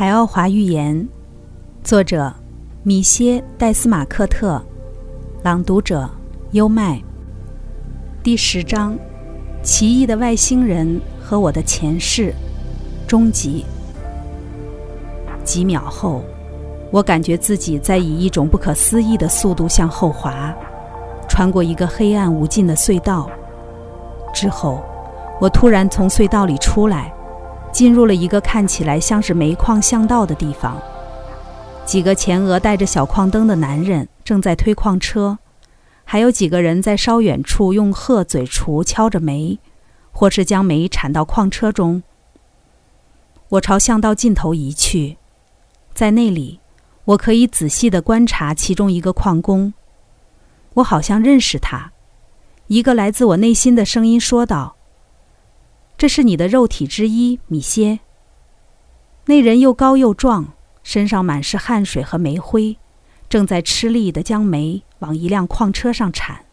海奥华寓言，作者米歇·戴斯马克特，朗读者优麦。第十章：奇异的外星人和我的前世。终极。几秒后，我感觉自己在以一种不可思议的速度向后滑，穿过一个黑暗无尽的隧道。之后，我突然从隧道里出来。进入了一个看起来像是煤矿巷道的地方，几个前额带着小矿灯的男人正在推矿车，还有几个人在稍远处用鹤嘴锄敲着煤，或是将煤铲到矿车中。我朝巷道尽头移去，在那里，我可以仔细地观察其中一个矿工。我好像认识他，一个来自我内心的声音说道。这是你的肉体之一，米歇。那人又高又壮，身上满是汗水和煤灰，正在吃力地将煤往一辆矿车上铲。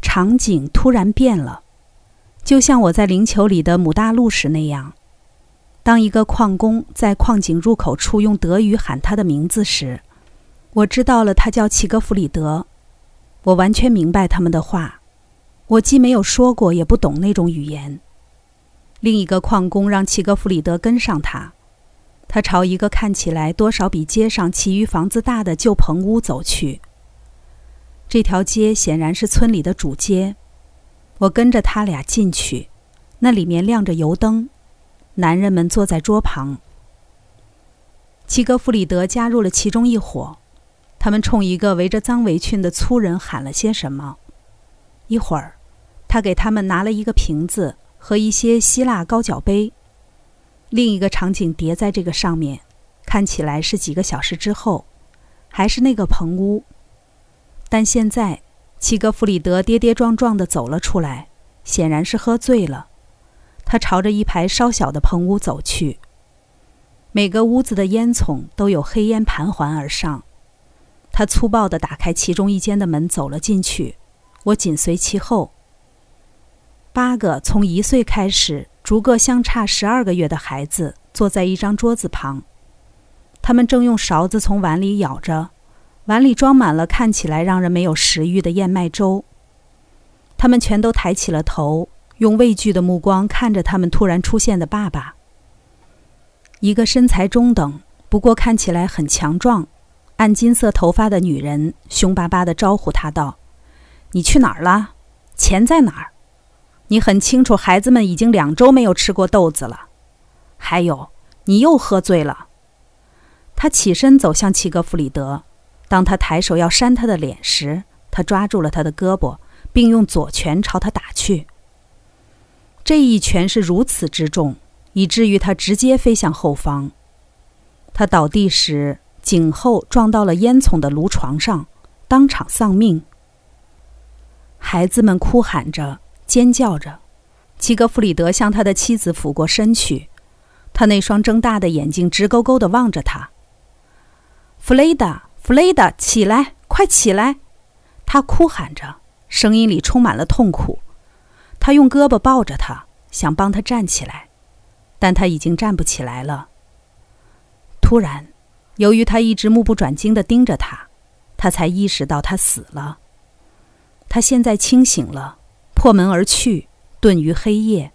场景突然变了，就像我在灵球里的母大陆时那样。当一个矿工在矿井入口处用德语喊他的名字时，我知道了他叫齐格弗里德。我完全明白他们的话。我既没有说过，也不懂那种语言。另一个矿工让齐格弗里德跟上他，他朝一个看起来多少比街上其余房子大的旧棚屋走去。这条街显然是村里的主街。我跟着他俩进去，那里面亮着油灯，男人们坐在桌旁。齐格弗里德加入了其中一伙，他们冲一个围着脏围裙的粗人喊了些什么。一会儿。他给他们拿了一个瓶子和一些希腊高脚杯。另一个场景叠在这个上面，看起来是几个小时之后，还是那个棚屋。但现在，齐格弗里德跌跌撞撞地走了出来，显然是喝醉了。他朝着一排稍小的棚屋走去。每个屋子的烟囱都有黑烟盘桓而上。他粗暴地打开其中一间的门，走了进去。我紧随其后。八个从一岁开始逐个相差十二个月的孩子坐在一张桌子旁，他们正用勺子从碗里舀着，碗里装满了看起来让人没有食欲的燕麦粥。他们全都抬起了头，用畏惧的目光看着他们突然出现的爸爸。一个身材中等，不过看起来很强壮、暗金色头发的女人凶巴巴地招呼他道：“你去哪儿了？钱在哪儿？”你很清楚，孩子们已经两周没有吃过豆子了。还有，你又喝醉了。他起身走向齐格弗里德，当他抬手要扇他的脸时，他抓住了他的胳膊，并用左拳朝他打去。这一拳是如此之重，以至于他直接飞向后方。他倒地时，颈后撞到了烟囱的炉床上，当场丧命。孩子们哭喊着。尖叫着，齐格弗里德向他的妻子俯过身去，他那双睁大的眼睛直勾勾地望着他。弗雷达，弗雷达，起来，快起来！他哭喊着，声音里充满了痛苦。他用胳膊抱着他，想帮他站起来，但他已经站不起来了。突然，由于他一直目不转睛地盯着他，他才意识到他死了。他现在清醒了。破门而去，遁于黑夜。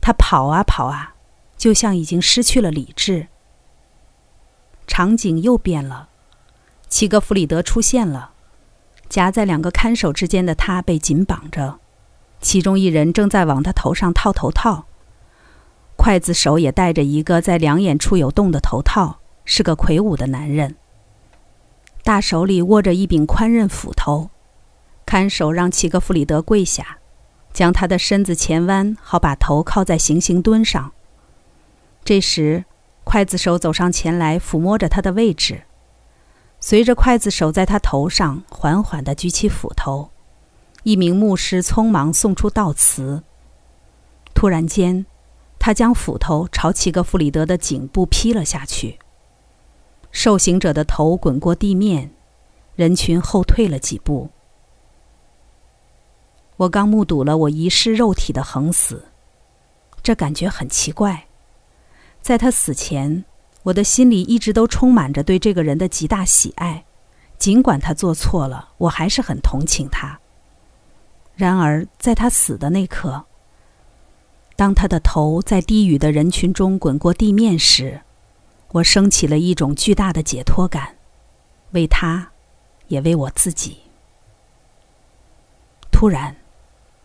他跑啊跑啊，就像已经失去了理智。场景又变了，齐格弗里德出现了，夹在两个看守之间的他被紧绑着，其中一人正在往他头上套头套。刽子手也戴着一个在两眼处有洞的头套，是个魁梧的男人，大手里握着一柄宽刃斧头。看守让齐格弗里德跪下。将他的身子前弯，好把头靠在行刑墩上。这时，刽子手走上前来，抚摸着他的位置。随着刽子手在他头上缓缓地举起斧头，一名牧师匆忙送出悼词。突然间，他将斧头朝齐格弗里德的颈部劈了下去。受刑者的头滚过地面，人群后退了几步。我刚目睹了我遗失肉体的横死，这感觉很奇怪。在他死前，我的心里一直都充满着对这个人的极大喜爱，尽管他做错了，我还是很同情他。然而，在他死的那刻，当他的头在低语的人群中滚过地面时，我升起了一种巨大的解脱感，为他，也为我自己。突然，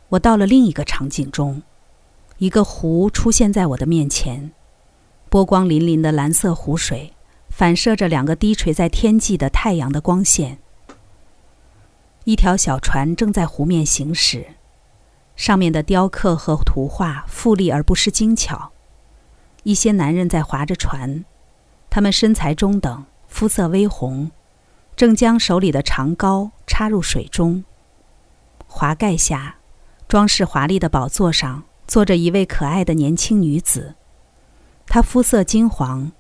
我到了另一个场景中，一个湖出现在我的面前，波光粼粼的蓝色湖水反射着两个低垂在天际的太阳的光线。一条小船正在湖面行驶，上面的雕刻和图画富丽而不失精巧。一些男人在划着船。他们身材中等，肤色微红，正将手里的长篙插入水中。华盖下，装饰华丽的宝座上坐着一位可爱的年轻女子。她肤色金黄，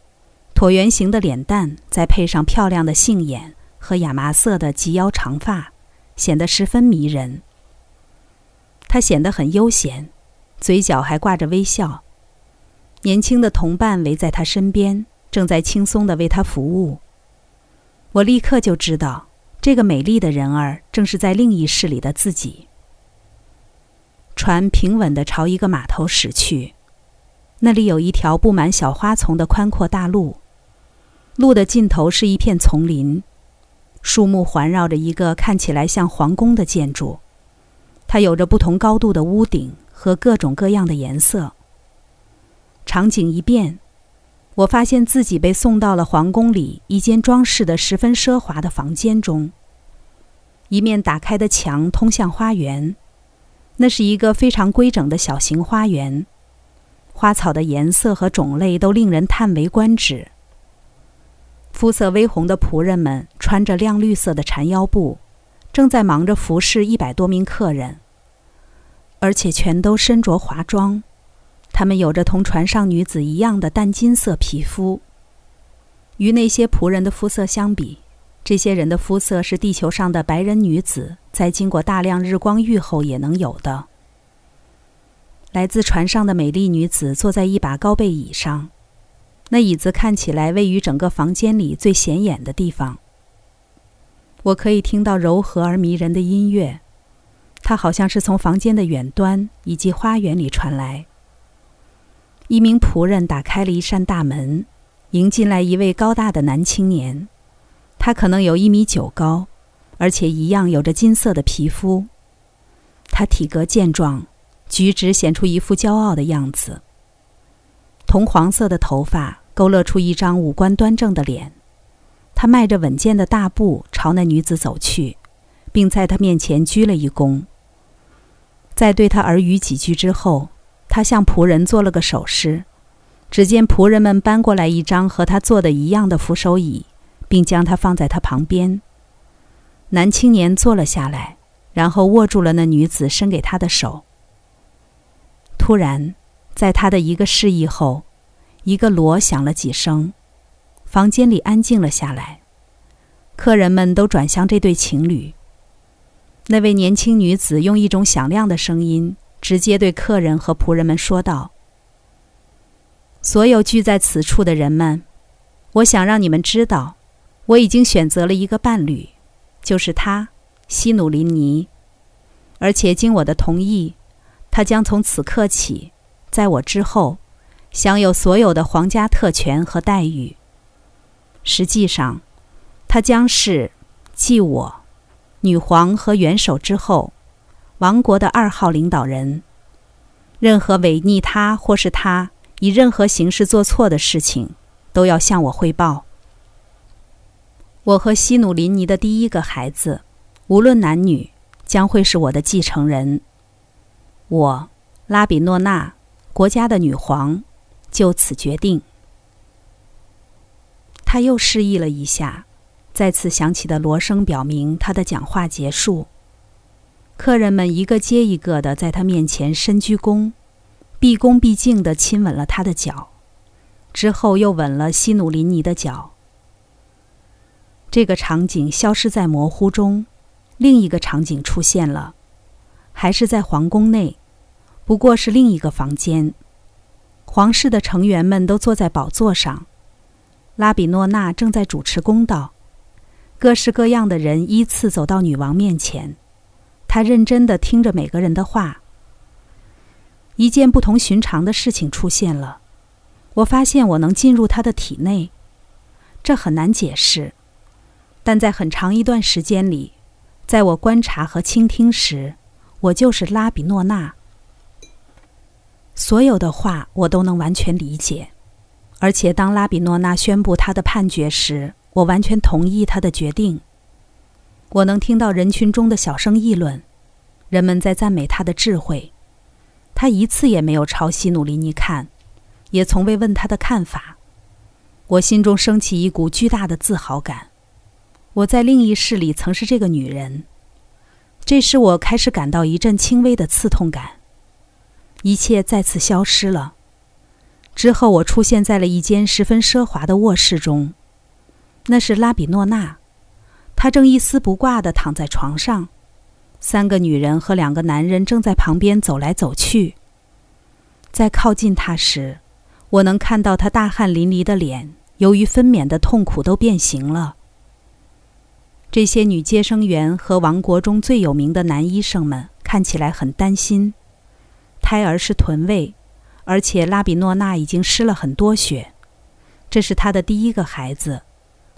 椭圆形的脸蛋再配上漂亮的杏眼和亚麻色的及腰长发，显得十分迷人。她显得很悠闲，嘴角还挂着微笑。年轻的同伴围在她身边。正在轻松地为她服务。我立刻就知道，这个美丽的人儿正是在另一世里的自己。船平稳地朝一个码头驶去，那里有一条布满小花丛的宽阔大路，路的尽头是一片丛林，树木环绕着一个看起来像皇宫的建筑，它有着不同高度的屋顶和各种各样的颜色。场景一变。我发现自己被送到了皇宫里一间装饰的十分奢华的房间中。一面打开的墙通向花园，那是一个非常规整的小型花园，花草的颜色和种类都令人叹为观止。肤色微红的仆人们穿着亮绿色的缠腰布，正在忙着服侍一百多名客人，而且全都身着华装。他们有着同船上女子一样的淡金色皮肤。与那些仆人的肤色相比，这些人的肤色是地球上的白人女子在经过大量日光浴后也能有的。来自船上的美丽女子坐在一把高背椅上，那椅子看起来位于整个房间里最显眼的地方。我可以听到柔和而迷人的音乐，它好像是从房间的远端以及花园里传来。一名仆人打开了一扇大门，迎进来一位高大的男青年。他可能有一米九高，而且一样有着金色的皮肤。他体格健壮，举止显出一副骄傲的样子。铜黄色的头发勾勒出一张五官端正的脸。他迈着稳健的大步朝那女子走去，并在她面前鞠了一躬。在对她耳语几句之后。他向仆人做了个手势，只见仆人们搬过来一张和他坐的一样的扶手椅，并将它放在他旁边。男青年坐了下来，然后握住了那女子伸给他的手。突然，在他的一个示意后，一个锣响了几声，房间里安静了下来。客人们都转向这对情侣。那位年轻女子用一种响亮的声音。直接对客人和仆人们说道：“所有聚在此处的人们，我想让你们知道，我已经选择了一个伴侣，就是他，西努林尼。而且经我的同意，他将从此刻起，在我之后，享有所有的皇家特权和待遇。实际上，他将是继我，女皇和元首之后。”王国的二号领导人，任何违逆他或是他以任何形式做错的事情，都要向我汇报。我和西努林尼的第一个孩子，无论男女，将会是我的继承人。我，拉比诺娜，国家的女皇，就此决定。他又示意了一下，再次响起的锣声表明他的讲话结束。客人们一个接一个的在他面前深鞠躬，毕恭毕敬地亲吻了他的脚，之后又吻了西努林尼的脚。这个场景消失在模糊中，另一个场景出现了，还是在皇宫内，不过是另一个房间。皇室的成员们都坐在宝座上，拉比诺娜正在主持公道。各式各样的人依次走到女王面前，她认真地听着每个人的话。一件不同寻常的事情出现了，我发现我能进入她的体内，这很难解释，但在很长一段时间里，在我观察和倾听时，我就是拉比诺娜。所有的话我都能完全理解，而且当拉比诺娜宣布她的判决时，我完全同意她的决定。我能听到人群中的小声议论，人们在赞美她的智慧。她一次也没有朝西努林尼看，也从未问他的看法。我心中升起一股巨大的自豪感。我在另一世里曾是这个女人，这时我开始感到一阵轻微的刺痛感。一切再次消失了。之后，我出现在了一间十分奢华的卧室中，那是拉比诺娜，她正一丝不挂地躺在床上，三个女人和两个男人正在旁边走来走去。在靠近她时，我能看到她大汗淋漓的脸，由于分娩的痛苦都变形了。这些女接生员和王国中最有名的男医生们看起来很担心。胎儿是臀位，而且拉比诺娜已经失了很多血，这是她的第一个孩子，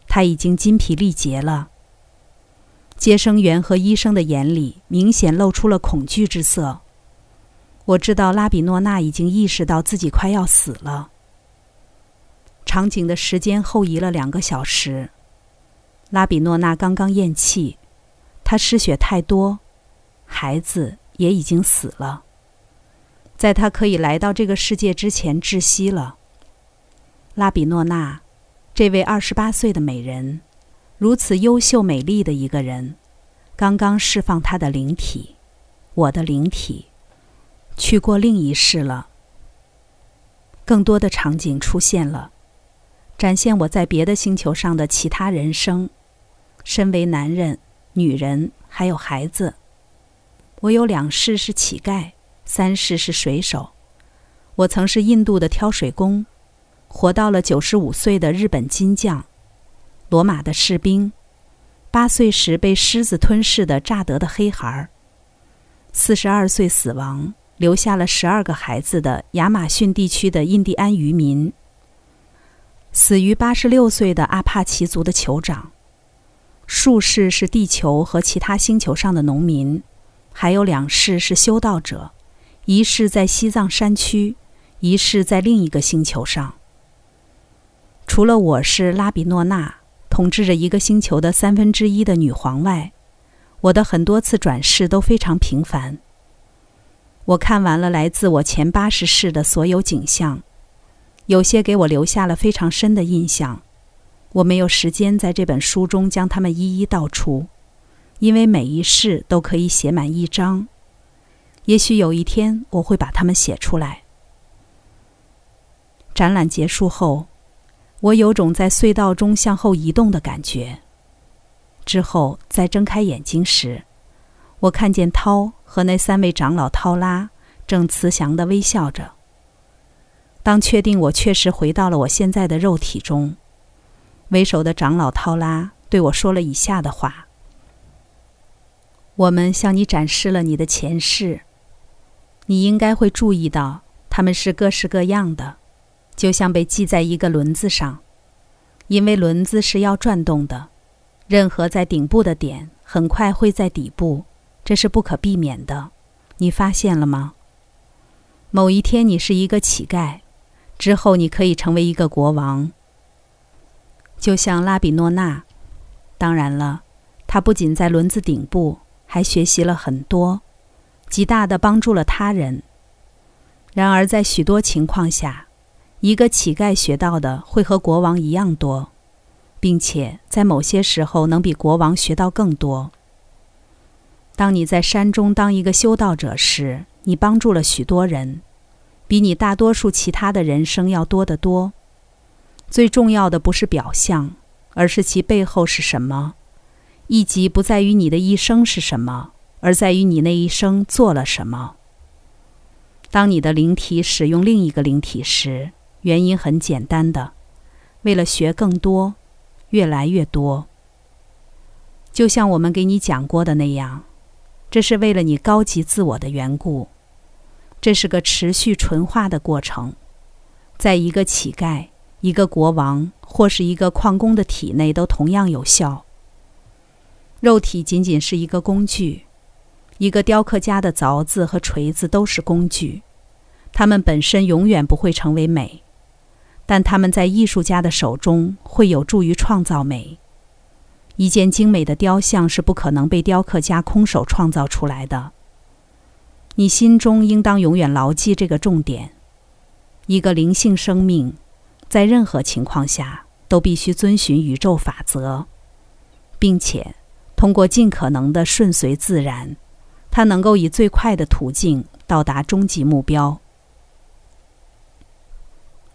她已经筋疲力竭了。接生员和医生的眼里明显露出了恐惧之色。我知道拉比诺娜已经意识到自己快要死了。场景的时间后移了两个小时，拉比诺娜刚刚咽气，她失血太多，孩子也已经死了。在他可以来到这个世界之前窒息了。拉比诺娜，这位二十八岁的美人，如此优秀美丽的一个人，刚刚释放她的灵体，我的灵体，去过另一世了。更多的场景出现了，展现我在别的星球上的其他人生。身为男人、女人还有孩子，我有两世是乞丐。三世是水手，我曾是印度的挑水工，活到了九十五岁的日本金匠，罗马的士兵，八岁时被狮子吞噬的乍得的黑孩儿，四十二岁死亡，留下了十二个孩子的亚马逊地区的印第安渔民，死于八十六岁的阿帕奇族的酋长，数世是地球和其他星球上的农民，还有两世是修道者。一世在西藏山区，一世在另一个星球上。除了我是拉比诺娜，统治着一个星球的三分之一的女皇外，我的很多次转世都非常平凡。我看完了来自我前八十世的所有景象，有些给我留下了非常深的印象。我没有时间在这本书中将它们一一道出，因为每一世都可以写满一章。也许有一天我会把它们写出来。展览结束后，我有种在隧道中向后移动的感觉。之后再睁开眼睛时，我看见涛和那三位长老涛拉正慈祥地微笑着。当确定我确实回到了我现在的肉体中，为首的长老涛拉对我说了以下的话：“我们向你展示了你的前世。”你应该会注意到，它们是各式各样的，就像被系在一个轮子上，因为轮子是要转动的。任何在顶部的点，很快会在底部，这是不可避免的。你发现了吗？某一天你是一个乞丐，之后你可以成为一个国王，就像拉比诺娜。当然了，他不仅在轮子顶部，还学习了很多。极大的帮助了他人。然而，在许多情况下，一个乞丐学到的会和国王一样多，并且在某些时候能比国王学到更多。当你在山中当一个修道者时，你帮助了许多人，比你大多数其他的人生要多得多。最重要的不是表象，而是其背后是什么。一级不在于你的一生是什么。而在于你那一生做了什么。当你的灵体使用另一个灵体时，原因很简单的，为了学更多，越来越多。就像我们给你讲过的那样，这是为了你高级自我的缘故。这是个持续纯化的过程，在一个乞丐、一个国王或是一个矿工的体内都同样有效。肉体仅仅是一个工具，一个雕刻家的凿子和锤子都是工具，它们本身永远不会成为美，但它们在艺术家的手中会有助于创造美。一件精美的雕像是不可能被雕刻家空手创造出来的。你心中应当永远牢记这个重点：一个灵性生命，在任何情况下都必须遵循宇宙法则，并且通过尽可能的顺随自然，它能够以最快的途径到达终极目标。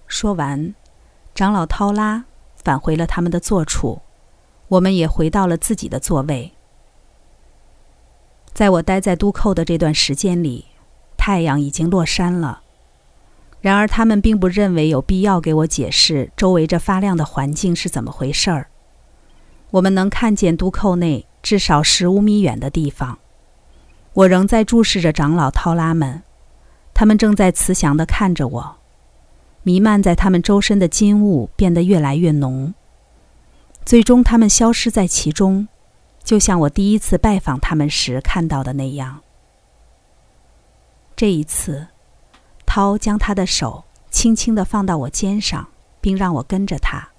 说完，长老涛拉返回了他们的座处，我们也回到了自己的座位。在我待在都寇的这段时间里，太阳已经落山了。然而，他们并不认为有必要给我解释周围这发亮的环境是怎么回事儿。我们能看见都寇内至少十五米远的地方。我仍在注视着长老涛拉们，他们正在慈祥地看着我。弥漫在他们周身的金雾变得越来越浓，最终他们消失在其中。就像我第一次拜访他们时看到的那样。这一次，涛将他的手轻轻地放到我肩上，并让我跟着他。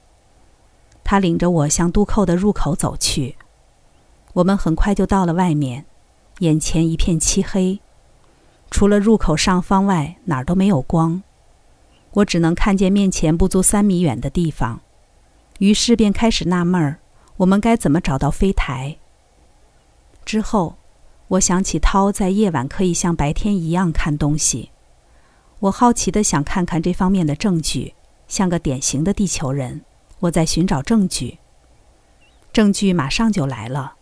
他领着我向渡口的入口走去。我们很快就到了外面，眼前一片漆黑，除了入口上方外，哪儿都没有光。我只能看见面前不足三米远的地方，于是便开始纳闷儿。我们该怎么找到飞台？之后，我想起涛在夜晚可以像白天一样看东西。我好奇的想看看这方面的证据，像个典型的地球人，我在寻找证据。证据马上就来了。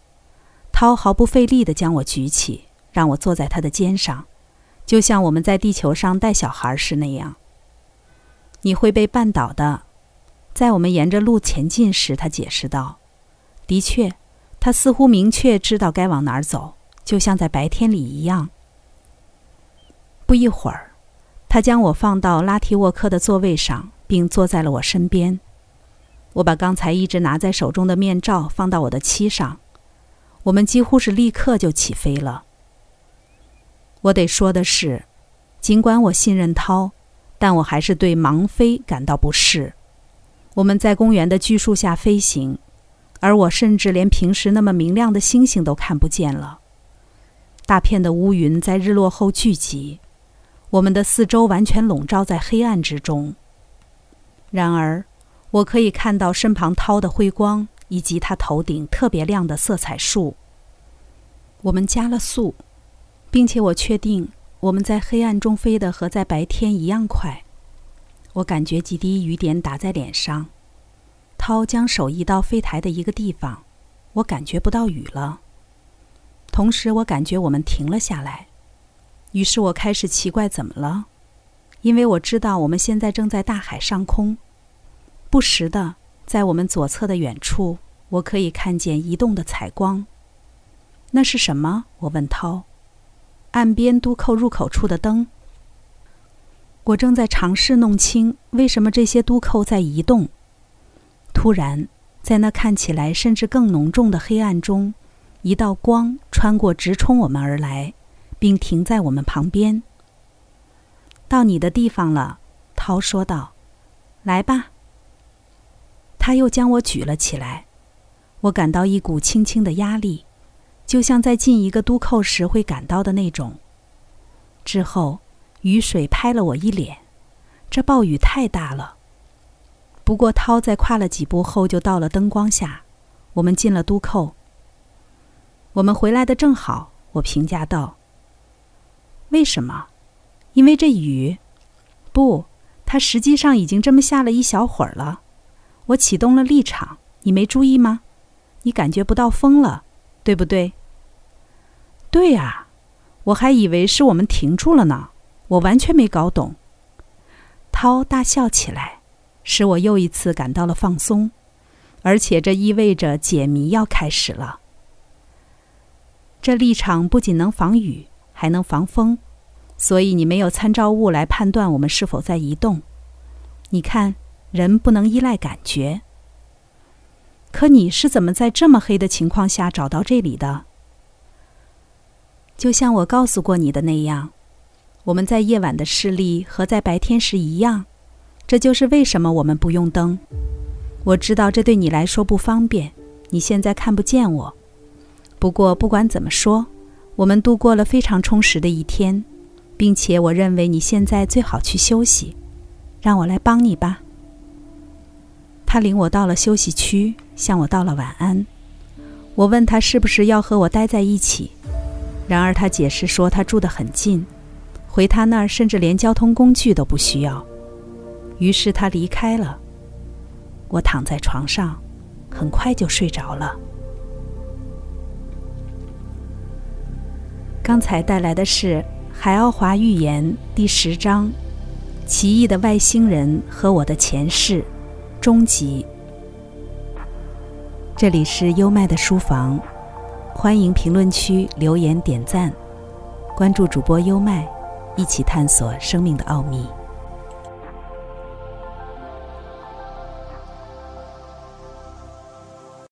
涛毫不费力地将我举起，让我坐在他的肩上，就像我们在地球上带小孩时那样。你会被绊倒的。在我们沿着路前进时，他解释道。的确，他似乎明确知道该往哪儿走，就像在白天里一样。不一会儿，他将我放到拉提沃克的座位上，并坐在了我身边。我把刚才一直拿在手中的面罩放到我的漆上。我们几乎是立刻就起飞了。我得说的是，尽管我信任涛，但我还是对盲飞感到不适。我们在公园的巨树下飞行。而我甚至连平时那么明亮的星星都看不见了。大片的乌云在日落后聚集，我们的四周完全笼罩在黑暗之中。然而，我可以看到身旁涛的辉光，以及他头顶特别亮的色彩树。我们加了速，并且我确定我们在黑暗中飞得和在白天一样快。我感觉几滴雨点打在脸上。涛将手移到飞台的一个地方，我感觉不到雨了。同时，我感觉我们停了下来。于是我开始奇怪怎么了，因为我知道我们现在正在大海上空。不时的，在我们左侧的远处，我可以看见移动的彩光。那是什么？我问涛。岸边都扣入口处的灯。我正在尝试弄清为什么这些都扣在移动。突然，在那看起来甚至更浓重的黑暗中，一道光穿过，直冲我们而来，并停在我们旁边。到你的地方了，涛说道：“来吧。”他又将我举了起来，我感到一股轻轻的压力，就像在进一个都扣时会感到的那种。之后，雨水拍了我一脸，这暴雨太大了。不过，涛在跨了几步后就到了灯光下。我们进了都扣。我们回来的正好，我评价道。为什么？因为这雨？不，它实际上已经这么下了一小会儿了。我启动了立场，你没注意吗？你感觉不到风了，对不对？对呀，我还以为是我们停住了呢。我完全没搞懂。涛大笑起来，使我又一次感到了放松，而且这意味着解谜要开始了。这立场不仅能防雨，还能防风，所以你没有参照物来判断我们是否在移动。你看，人不能依赖感觉。可你是怎么在这么黑的情况下找到这里的？就像我告诉过你的那样，我们在夜晚的视力和在白天时一样，这就是为什么我们不用灯。我知道这对你来说不方便，你现在看不见我。不过不管怎么说，我们度过了非常充实的一天，并且我认为你现在最好去休息。让我来帮你吧。他领我到了休息区，向我道了晚安。我问他是不是要和我待在一起。然而，他解释说他住得很近，回他那儿甚至连交通工具都不需要。于是他离开了。我躺在床上，很快就睡着了。刚才带来的是《海奥华预言》第十章：奇异的外星人和我的前世，终极。这里是优麦的书房。欢迎评论区留言点赞，关注主播优麦，一起探索生命的奥秘。